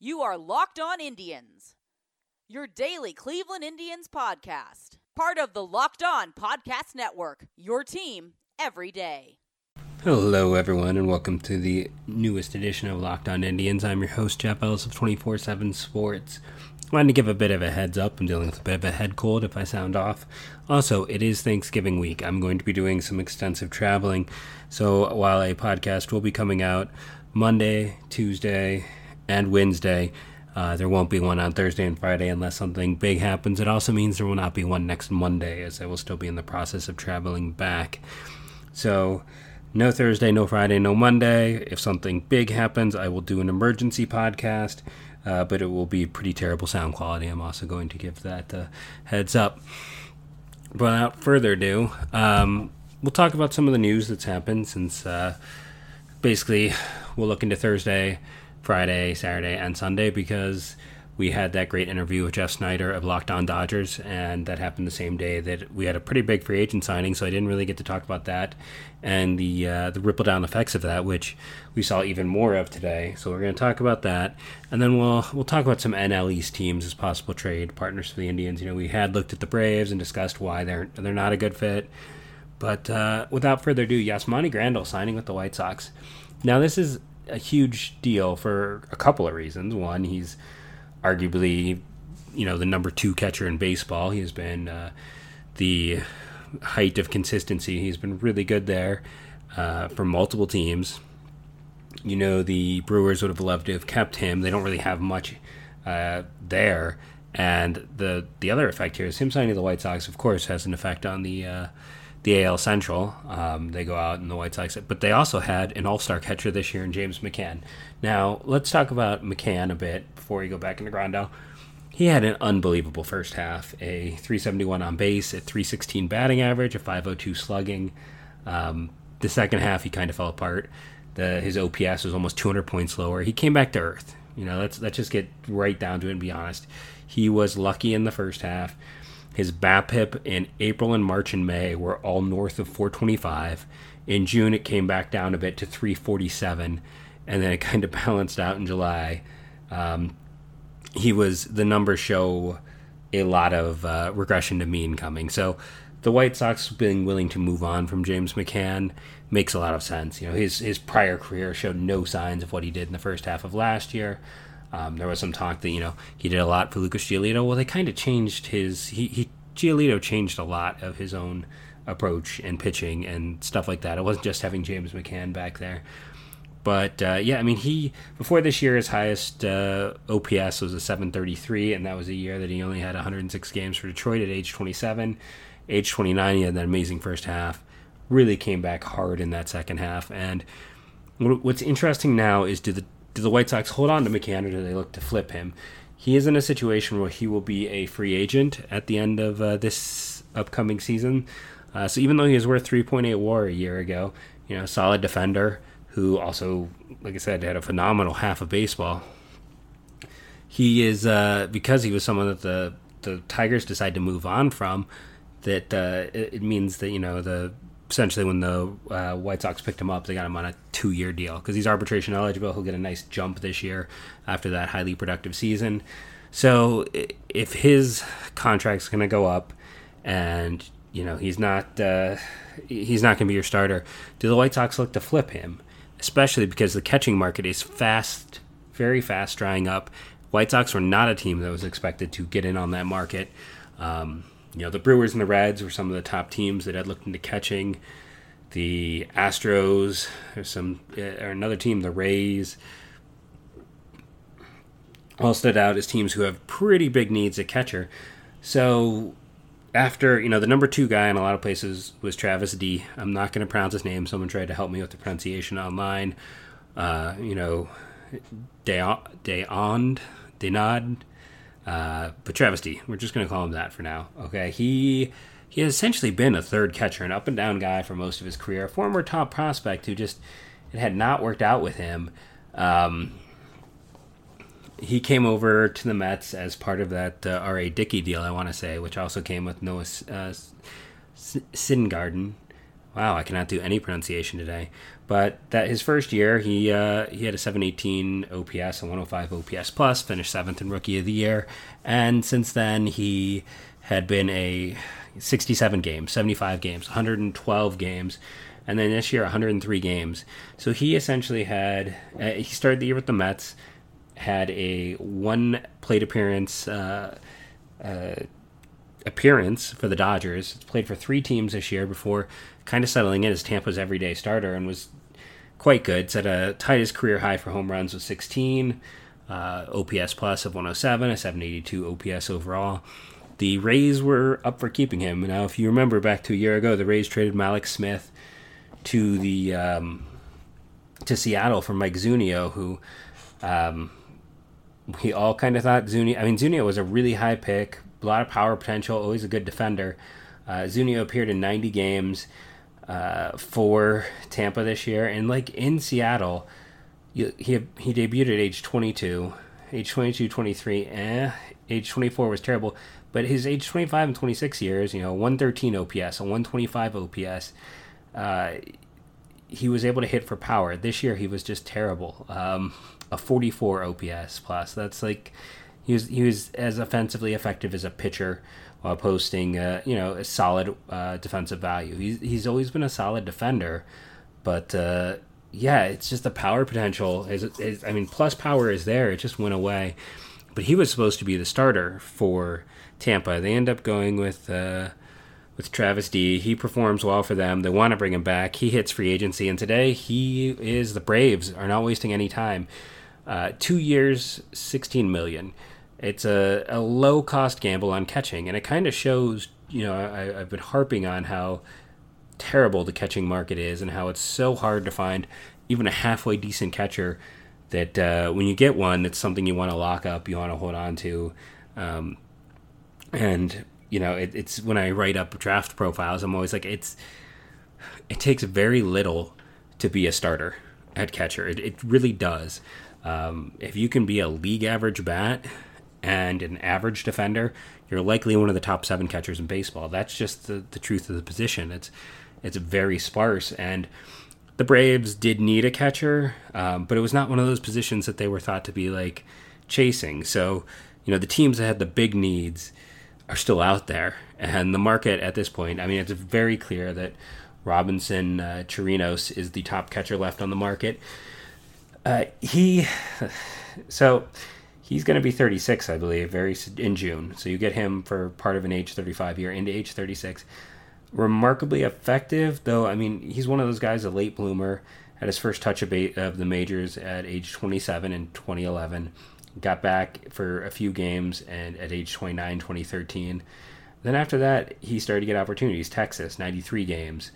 You are Locked On Indians, your daily Cleveland Indians podcast. Part of the Locked On Podcast Network, your team every day. Hello, everyone, and welcome to the newest edition of Locked On Indians. I'm your host, Jeff Ellis of 24 7 Sports. I wanted to give a bit of a heads up. I'm dealing with a bit of a head cold if I sound off. Also, it is Thanksgiving week. I'm going to be doing some extensive traveling. So while a podcast will be coming out Monday, Tuesday, and Wednesday, uh, there won't be one on Thursday and Friday unless something big happens. It also means there will not be one next Monday, as I will still be in the process of traveling back. So, no Thursday, no Friday, no Monday. If something big happens, I will do an emergency podcast, uh, but it will be pretty terrible sound quality. I'm also going to give that heads up. Without further ado, um, we'll talk about some of the news that's happened since uh, basically we'll look into Thursday Friday, Saturday, and Sunday because we had that great interview with Jeff Snyder of Locked On Dodgers, and that happened the same day that we had a pretty big free agent signing. So I didn't really get to talk about that and the uh, the ripple down effects of that, which we saw even more of today. So we're going to talk about that, and then we'll we'll talk about some NL East teams as possible trade partners for the Indians. You know, we had looked at the Braves and discussed why they're they're not a good fit. But uh, without further ado, Yasmani Grandal signing with the White Sox. Now, this is a huge deal for a couple of reasons. One, he's arguably, you know, the number two catcher in baseball. He has been uh, the height of consistency. He's been really good there uh, for multiple teams. You know, the Brewers would have loved to have kept him. They don't really have much uh, there. And the the other effect here is him signing the White Sox, of course, has an effect on the uh, the AL Central. Um, they go out and the White Sox, but they also had an All Star catcher this year in James McCann. Now let's talk about McCann a bit before we go back into Grandal. He had an unbelievable first half: a 371 on base, a 316 batting average, a 502 slugging. Um, the second half, he kind of fell apart. The, his OPS was almost 200 points lower. He came back to earth. You know, let's let's just get right down to it and be honest. He was lucky in the first half. His BABIP in April and March and May were all north of 425. In June, it came back down a bit to 347, and then it kind of balanced out in July. Um, he was the numbers show a lot of uh, regression to mean coming. So the White Sox being willing to move on from James McCann makes a lot of sense. You know, his his prior career showed no signs of what he did in the first half of last year. Um, there was some talk that you know he did a lot for Lucas Giolito. Well, they kind of changed his he, he Giolito changed a lot of his own approach and pitching and stuff like that. It wasn't just having James McCann back there. But uh, yeah, I mean, he before this year his highest uh, OPS was a 733, and that was a year that he only had 106 games for Detroit at age 27. Age 29, he had that amazing first half. Really came back hard in that second half. And what's interesting now is do the do the White Sox hold on to McCann or do they look to flip him? He is in a situation where he will be a free agent at the end of uh, this upcoming season. Uh, so even though he was worth 3.8 WAR a year ago, you know, solid defender who also, like I said, had a phenomenal half of baseball. He is uh, because he was someone that the the Tigers decide to move on from. That uh, it, it means that you know the essentially when the uh, White Sox picked him up, they got him on a two year deal because he's arbitration eligible. He'll get a nice jump this year after that highly productive season. So if his contract's going to go up, and you know he's not uh, he's not going to be your starter, do the White Sox look to flip him? Especially because the catching market is fast, very fast drying up. White Sox were not a team that was expected to get in on that market. Um, you know, the Brewers and the Reds were some of the top teams that had looked into catching. The Astros, there's some, uh, or another team, the Rays, all stood out as teams who have pretty big needs at catcher. So after you know the number two guy in a lot of places was Travis D. I'm not going to pronounce his name. Someone tried to help me with the pronunciation online. Uh, you know, De Deond, Denad, uh, but Travis D, we're just going to call him that for now. Okay, he he has essentially been a third catcher, an up and down guy for most of his career, a former top prospect who just it had not worked out with him. Um, he came over to the Mets as part of that uh, R.A. Dickey deal, I want to say, which also came with Noah uh, Syndergaard. wow, I cannot do any pronunciation today. But that his first year, he uh, he had a 718 OPS, a 105 OPS plus, finished seventh in Rookie of the Year, and since then he had been a 67 games, 75 games, 112 games, and then this year 103 games. So he essentially had uh, he started the year with the Mets, had a one plate appearance. Uh, uh, appearance for the Dodgers. Played for three teams this year before kind of settling in as Tampa's everyday starter and was quite good. Set a his career high for home runs with 16, uh, OPS plus of 107, a 782 OPS overall. The Rays were up for keeping him. Now, if you remember back to a year ago, the Rays traded Mallex Smith to the um, to Seattle for Mike Zunino, who um, we all kind of thought Zunio. I mean, Zunio was a really high pick, a lot of power potential, always a good defender. Uh, Zunino appeared in 90 games uh, for Tampa this year, and like in Seattle, he he debuted at age 22, age 22, 23, eh, age 24 was terrible, but his age 25 and 26 years, you know, 113 OPS, a 125 OPS. Uh, he was able to hit for power. This year, he was just terrible. Um, a 44 OPS plus. That's like he was he was as offensively effective as a pitcher while posting uh, you know a solid uh, defensive value. He's he's always been a solid defender, but uh, yeah, it's just the power potential. Is, is I mean, plus power is there. It just went away. But he was supposed to be the starter for Tampa. They end up going with uh, with Travis D. He performs well for them. They want to bring him back. He hits free agency, and today he is the Braves are not wasting any time. Uh, two years, sixteen million. It's a, a low cost gamble on catching, and it kind of shows. You know, I, I've been harping on how terrible the catching market is, and how it's so hard to find even a halfway decent catcher. That uh, when you get one, it's something you want to lock up, you want to hold on to, um, and you know, it, it's when I write up draft profiles, I'm always like, it's it takes very little to be a starter at catcher. It, it really does. Um, if you can be a league average bat and an average defender, you're likely one of the top seven catchers in baseball. That's just the, the truth of the position. It's it's very sparse, and the Braves did need a catcher, um, but it was not one of those positions that they were thought to be like chasing. So you know the teams that had the big needs are still out there, and the market at this point. I mean, it's very clear that Robinson uh, Chirinos is the top catcher left on the market. Uh, he so he's going to be 36, I believe, very in June. So you get him for part of an age 35 year into age 36. Remarkably effective, though. I mean, he's one of those guys, a late bloomer. Had his first touch of, the majors at age 27 in 2011. Got back for a few games and at age 29, 2013. Then after that, he started to get opportunities. Texas, 93 games.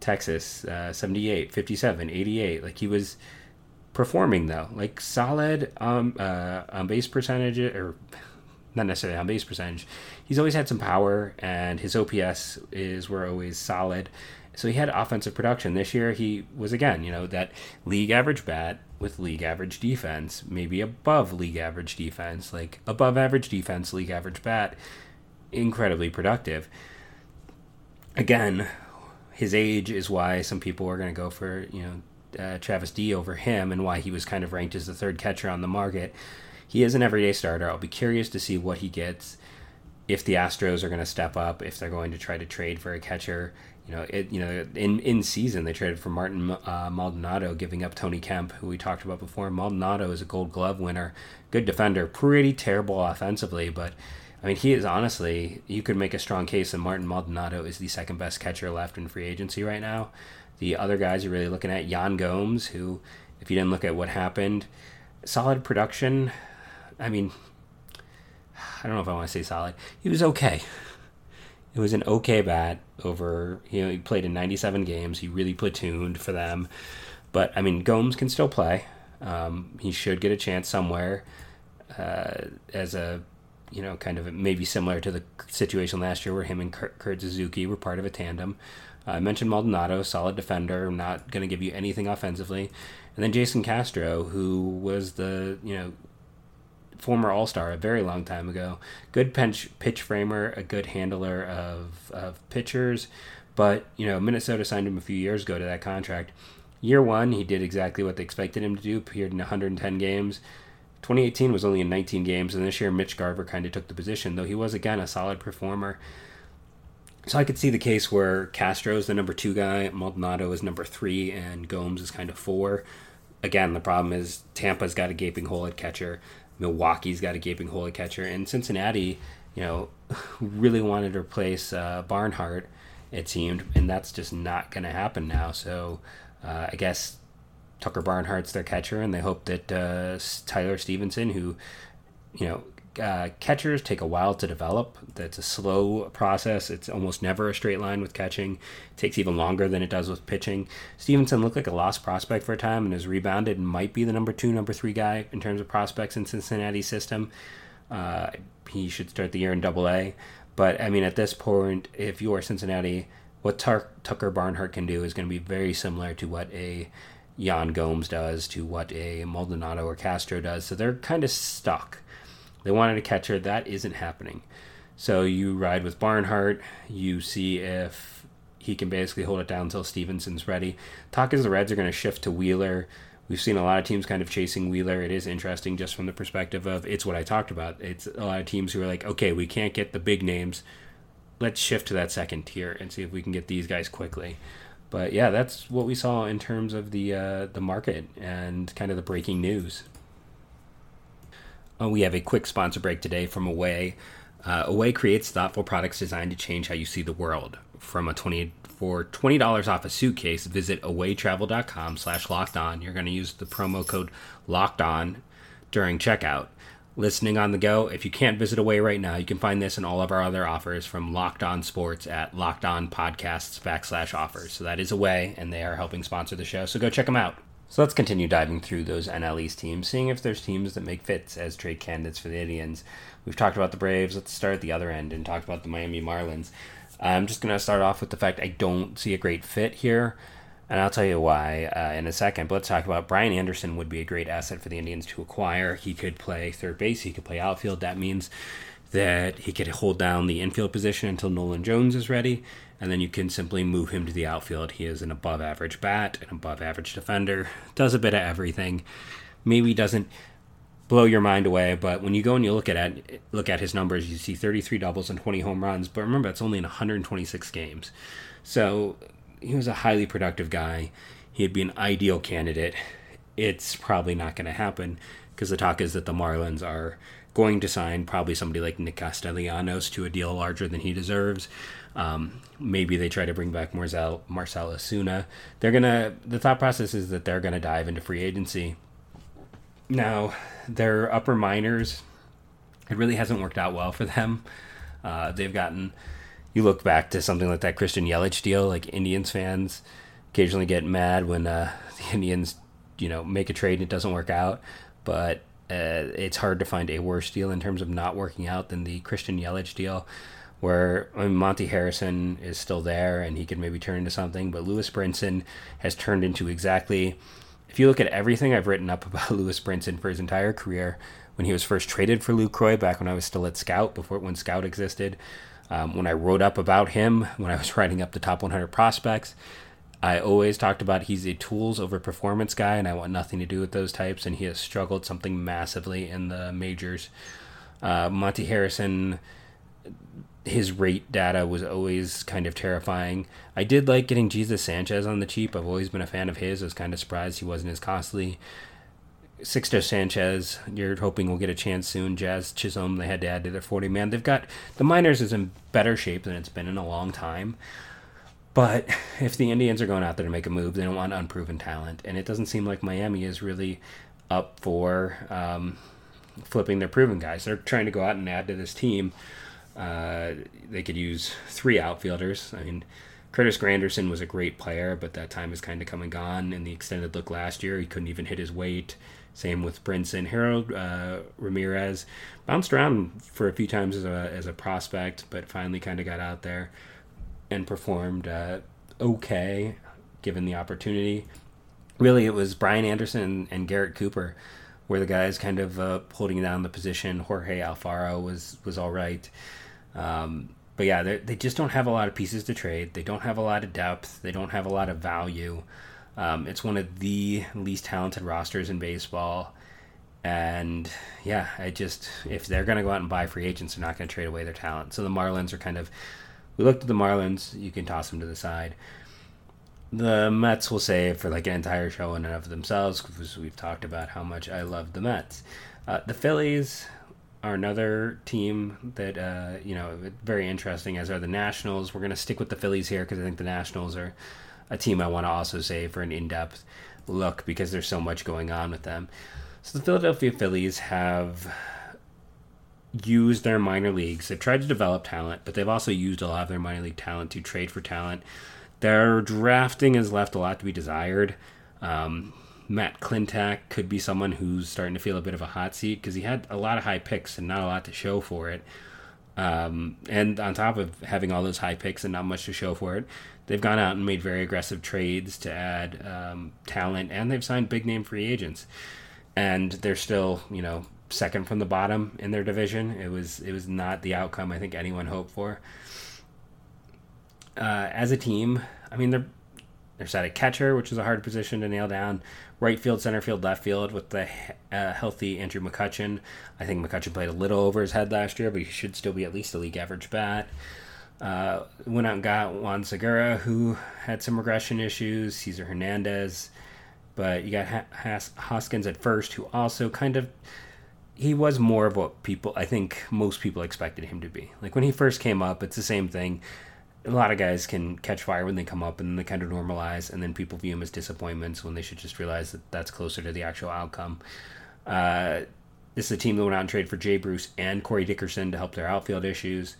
Texas, uh, 78, 57, 88. Like he was performing though, like solid um, uh, on base percentage or not necessarily on base percentage. He's always had some power, and his OPS is were always solid. So he had offensive production. This year he was again, you know, that league average bat with league average defense, maybe above league average defense, like above average defense, league average bat, incredibly productive. Again, his age is why some people are going to go for, you know, uh, Travis D over him and why he was kind of ranked as the third catcher on the market. He is an everyday starter. I'll be curious to see what he gets if the Astros are going to step up, if they're going to try to trade for a catcher. You know, it, you know, in in season they traded for Martin uh, Maldonado, giving up Tony Kemp, who we talked about before. Maldonado is a Gold Glove winner, good defender, pretty terrible offensively, but I mean, he is honestly, you could make a strong case that Martin Maldonado is the second best catcher left in free agency right now. The other guys you're really looking at, Yan Gomes, who, if you didn't look at what happened, solid production. I mean, I don't know if I want to say solid. He was okay. It was an okay bat over, you know, he played in 97 games. He really platooned for them. But, I mean, Gomes can still play. Um, he should get a chance somewhere uh, as a, you know, kind of maybe similar to the situation last year where him and Kurt Suzuki were part of a tandem. I mentioned Maldonado, solid defender, not going to give you anything offensively. And then Jason Castro, who was the, you know, former All Star a very long time ago. Good pitch, pitch framer, a good handler of, of pitchers, But, you know, Minnesota signed him a few years ago to that contract. Year one, he did exactly what they expected him to do, appeared in 110 games. 2018 was only in 19 games, and this year Mitch Garver kind of took the position, though he was, again, a solid performer. So I could see the case where Castro is the number two guy, Maldonado is number three, and Gomes is kind of four. Again, the problem is Tampa's got a gaping hole at catcher, Milwaukee's got a gaping hole at catcher, and Cincinnati, you know, really wanted to replace uh, Barnhart, it seemed, and that's just not going to happen now. So uh, I guess Tucker Barnhart's their catcher, and they hope that uh, Tyler Stephenson, who, you know, uh, catchers take a while to develop. That's a slow process. It's almost never a straight line with catching. It takes even longer than it does with pitching. Stephenson looked like a lost prospect for a time and has rebounded and might be the number two, number three guy in terms of prospects in Cincinnati system. Uh, he should start the year in Double A. But I mean, at this point, if you are Cincinnati, what Tar- Tucker Barnhart can do is going to be very similar to what a Yan Gomes does, to what a Maldonado or Castro does. So they're kind of stuck. They wanted a catcher. That isn't happening. So you ride with Barnhart. You see if he can basically hold it down until Stephenson's ready. Talk is the Reds are going to shift to Wheeler. We've seen a lot of teams kind of chasing Wheeler. It is interesting just from the perspective of it's what I talked about. It's a lot of teams who are like, okay, we can't get the big names. Let's shift to that second tier and see if we can get these guys quickly. But yeah, that's what we saw in terms of the uh, the market and kind of the breaking news. Uh, we have a quick sponsor break today from Away. Uh, Away creates thoughtful products designed to change how you see the world. From a 20 for $20 off a suitcase, visit awaytravel.com slash locked on. You're going to use the promo code locked on during checkout. Listening on the go, if you can't visit Away right now, you can find this and all of our other offers from Locked On Sports at Locked On Podcasts backslash offers. So that is Away, and they are helping sponsor the show. So go check them out. So let's continue diving through those NL East teams, seeing if there's teams that make fits as trade candidates for the Indians. We've talked about the Braves. Let's start at the other end and talk about the Miami Marlins. I'm just going to start off with the fact I don't see a great fit here, and I'll tell you why uh, in a second. But let's talk about Brian Anderson would be a great asset for the Indians to acquire. He could play third base. He could play outfield. That means that he could hold down the infield position until Nolan Jones is ready, and then you can simply move him to the outfield. He is an above average bat, an above average defender, does a bit of everything. Maybe doesn't blow your mind away, but when you go and you look at it, look at his numbers, you see 33 doubles and 20 home runs. But remember, it's only in 126 games, so he was a highly productive guy. He'd be an ideal candidate. It's probably not going to happen because the talk is that the Marlins are going to sign probably somebody like Nick Castellanos to a deal larger than he deserves. Um, maybe they try to bring back Marcell, Marcell Ozuna. They're gonna. The thought process is that they're gonna dive into free agency. Now, their upper minors, it really hasn't worked out well for them. Uh, they've gotten. You look back to something like that Christian Yelich deal. Like Indians fans occasionally get mad when uh, the Indians, you know, make a trade and it doesn't work out. But uh, it's hard to find a worse deal in terms of not working out than the Christian Yelich deal where I mean, Monte Harrison is still there and he could maybe turn into something, but Lewis Brinson has turned into exactly. If you look at everything I've written up about Lewis Brinson for his entire career, when he was first traded for Lucroy back when I was still at Scout, before when Scout existed, um, when I wrote up about him, when I was writing up the top 100 prospects, I always talked about he's a tools over performance guy, and I want nothing to do with those types. And he has struggled something massively in the majors. Uh, Monte Harrison his rate data was always kind of terrifying. I did like getting Jesus Sanchez on the cheap. I've always been a fan of his. I was kind of surprised he wasn't as costly. Sixto Sanchez, you're hoping we'll get a chance soon. Jazz Chisholm, they had to add to their 40 man. They've got the minors is in better shape than it's been in a long time. But if the Indians are going out there to make a move, they don't want unproven talent. And it doesn't seem like Miami is really up for um, flipping their proven guys. They're trying to go out and add to this team uh, they could use three outfielders. I mean, Curtis Granderson was a great player, but that time is kind of come and gone. In the extended look last year, he couldn't even hit his weight. Same with Brinson. Harold uh, Ramirez bounced around for a few times as a, as a prospect, but finally kind of got out there and performed uh, okay given the opportunity. Really, it was Brian Anderson and Garrett Cooper were the guys kind of uh, holding down the position. Jorge Alfaro was was all right. Um, but yeah, they just don't have a lot of pieces to trade. They don't have a lot of depth. They don't have a lot of value. Um, it's one of the least talented rosters in baseball. And yeah, I just if they're going to go out and buy free agents, they're not going to trade away their talent. So the Marlins are kind of. We looked at the Marlins. You can toss them to the side. The Mets will save for like an entire show in and of themselves because we've talked about how much I love the Mets. Uh, the Phillies are another team that uh, you know very interesting. As are the Nationals. We're going to stick with the Phillies here because I think the Nationals are a team I want to also say for an in-depth look because there's so much going on with them. So the Philadelphia Phillies have used their minor leagues. They've tried to develop talent, but they've also used a lot of their minor league talent to trade for talent. Their drafting has left a lot to be desired. Um, Matt Klentak could be someone who's starting to feel a bit of a hot seat because he had a lot of high picks and not a lot to show for it. Um, and on top of having all those high picks and not much to show for it, they've gone out and made very aggressive trades to add um, talent, and they've signed big name free agents and they're still you know second from the bottom in their division. It was it was not the outcome I think anyone hoped for. Uh, as a team, I mean they're they're set at catcher, which is a hard position to nail down. Right field, center field, left field with the uh, healthy Andrew McCutchen. I think McCutchen played a little over his head last year, but he should still be at least a league average bat. Uh, went out and got Jean Segura, who had some regression issues. Cesar Hernandez, but you got Hoskins at first, who also kind of he was more of what people I think most people expected him to be. Like when he first came up, it's the same thing. A lot of guys can catch fire when they come up, and then they kind of normalize, and then people view him as disappointments when they should just realize that that's closer to the actual outcome. Uh, this is a team that went out and traded for Jay Bruce and Corey Dickerson to help their outfield issues.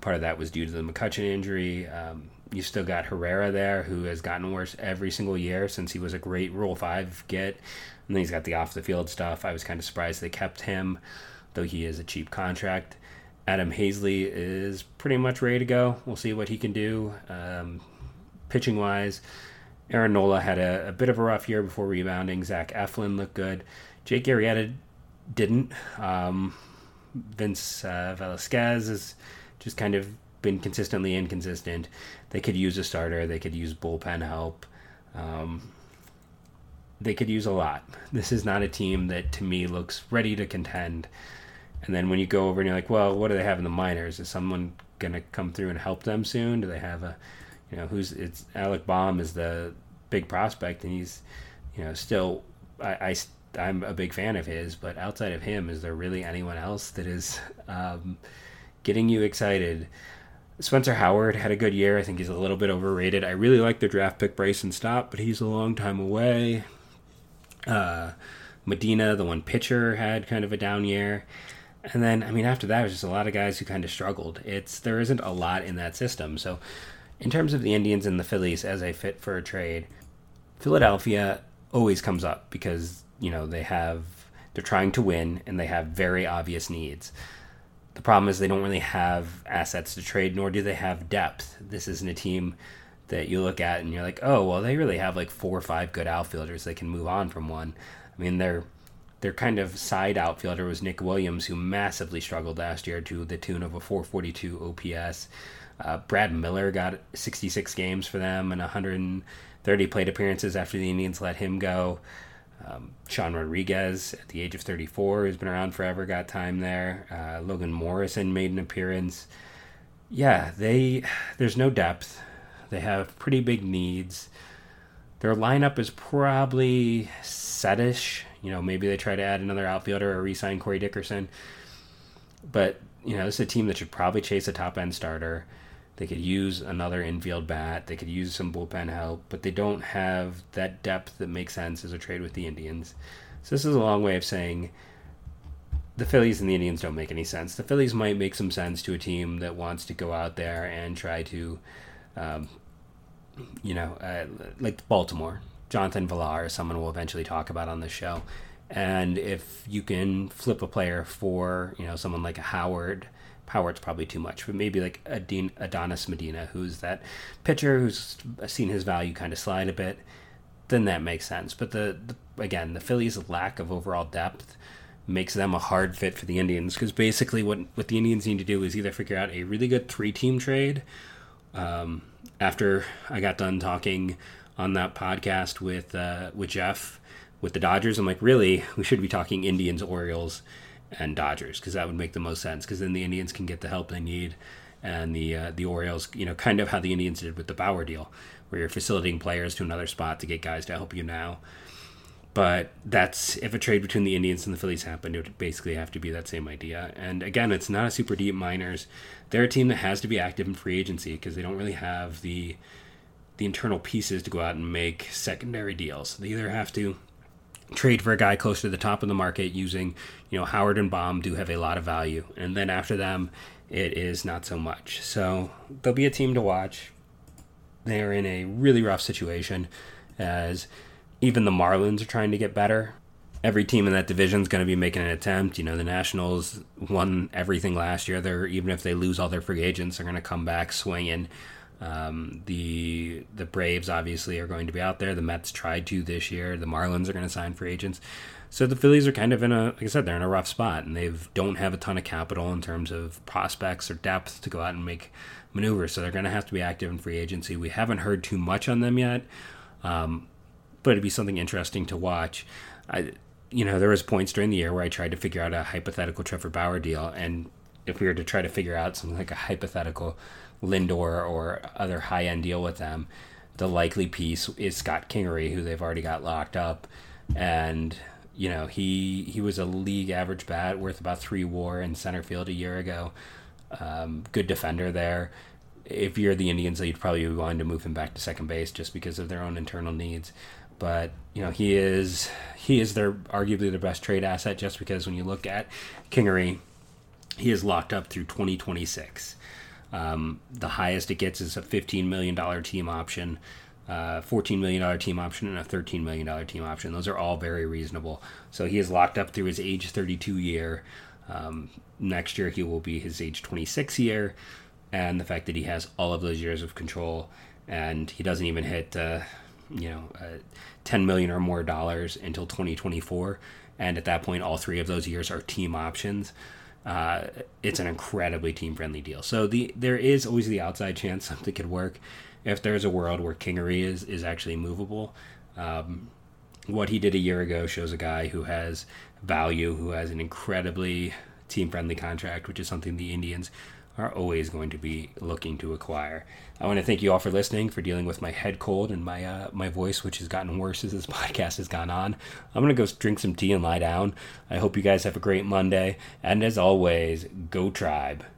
Part of that was due to the McCutchen injury. Um, you still got Herrera there, who has gotten worse every single year since he was a great Rule 5 get. And then he's got the off the field stuff. I was kind of surprised they kept him, though he is a cheap contract. Adam Haseley is pretty much ready to go. We'll see what he can do. Um, pitching wise, Aaron Nola had a, a, bit of a rough year before rebounding. Zach Eflin looked good. Jake Arrieta didn't. Um, Vince uh, Velasquez is just kind of been consistently inconsistent. They could use a starter. They could use bullpen help. Um, they could use a lot. This is not a team that to me looks ready to contend. And then when you go over and you're like, well, what do they have in the minors? Is someone going to come through and help them soon? Do they have a, you know, who's it's Alec Bohm is the big prospect, and he's, you know, still I, I am a big fan of his, but outside of him, is there really anyone else that is um, getting you excited? Spencer Howard had a good year. I think he's a little bit overrated. I really like the draft pick Bryson Stott, but he's a long time away. Uh, Medina, the one pitcher, had kind of a down year. And then, I mean, after that, it was just a lot of guys who kind of struggled. It's there isn't a lot in that system. So, in terms of the Indians and the Phillies as a fit for a trade, Philadelphia always comes up because you know they have they're trying to win and they have very obvious needs. The problem is they don't really have assets to trade, nor do they have depth. This isn't a team that you look at and you're like, oh, well, they really have like four or five good outfielders. They can move on from one. I mean, their their kind of side outfielder was Nick Williams, who massively struggled last year to the tune of a 442 OPS. Uh, Brad Miller got 66 games for them and 130 plate appearances after the Indians let him go. Um, Sean Rodriguez, at the age of 34, who's been around forever, got time there. Uh, Logan Morrison made an appearance. Yeah, they there's no depth. They have pretty big needs. Their lineup is probably setish. You know, maybe they try to add another outfielder or re-sign Corey Dickerson. But you know, this is a team that should probably chase a top end starter. They could use another infield bat. They could use some bullpen help, but they don't have that depth that makes sense as a trade with the Indians. So this is a long way of saying the Phillies and the Indians don't make any sense. The Phillies might make some sense to a team that wants to go out there and try to, um, you know, uh, like Baltimore. Jonathan Villar is someone we'll eventually talk about on the show. And if you can flip a player for, you know, someone like a Howard – Howard's probably too much, but maybe like Adin, Adonis Medina, who's that pitcher who's seen his value kind of slide a bit, then that makes sense. But the, the again, the Phillies' lack of overall depth makes them a hard fit for the Indians because basically what what the Indians need to do is either figure out a really good three team trade. Um, after I got done talking on that podcast with uh, with Jeff with the Dodgers, I'm like, really, we should be talking Indians, Orioles, and Dodgers because that would make the most sense because then the Indians can get the help they need, and the uh, the Orioles, you know, kind of how the Indians did with the Bauer deal, where you're facilitating players to another spot to get guys to help you now. But that's if a trade between the Indians and the Phillies happened, it would basically have to be that same idea. And again, it's not a super deep minors. They're a team that has to be active in free agency because they don't really have the the internal pieces to go out and make secondary deals. They either have to trade for a guy close to the top of the market using, you know, Howard and Bohm do have a lot of value. And then after them, it is not so much. So they'll be a team to watch. They're in a really rough situation as even the Marlins are trying to get better. Every team in that division is going to be making an attempt. You know, the Nationals won everything last year. They're even if they lose all their free agents, they're going to come back swinging. Um, the the Braves obviously are going to be out there. The Mets tried to this year. The Marlins are going to sign free agents. So the Phillies are kind of in a like I said, they're in a rough spot, and they don't have a ton of capital in terms of prospects or depth to go out and make maneuvers. So they're going to have to be active in free agency. We haven't heard too much on them yet. Um, but it'd be something interesting to watch. I, you know, there was points during the year where I tried to figure out a hypothetical Trevor Bauer deal, and if we were to try to figure out something like a hypothetical Lindor or other high end deal with them, the likely piece is Scott Kingery, who they've already got locked up, and you know he he was a league average bat worth about three WAR in center field a year ago. Um, good defender there. If you're the Indians, you'd probably be wanting to move him back to second base just because of their own internal needs but you know he is he is their arguably the best trade asset just because when you look at Kingery, he is locked up through 2026. Um, the highest it gets is a 15 million dollar team option, uh, 14 million dollar team option, and a 13 million dollar team option. Those are all very reasonable. So he is locked up through his age 32 year. Um, next year he will be his age 26 year, and the fact that he has all of those years of control and he doesn't even hit. Uh, you know, uh, 10 million or more dollars until 2024. And at that point, all three of those years are team options. Uh, it's an incredibly team friendly deal. So the there is always the outside chance something could work if there's a world where Kingery is, is actually movable. Um, what he did a year ago shows a guy who has value, who has an incredibly team friendly contract, which is something the Indians are always going to be looking to acquire. I want to thank you all for listening, for dealing with my head cold and my uh, my voice, which has gotten worse as this podcast has gone on. I'm gonna go drink some tea and lie down. I hope you guys have a great Monday, and as always, go Tribe.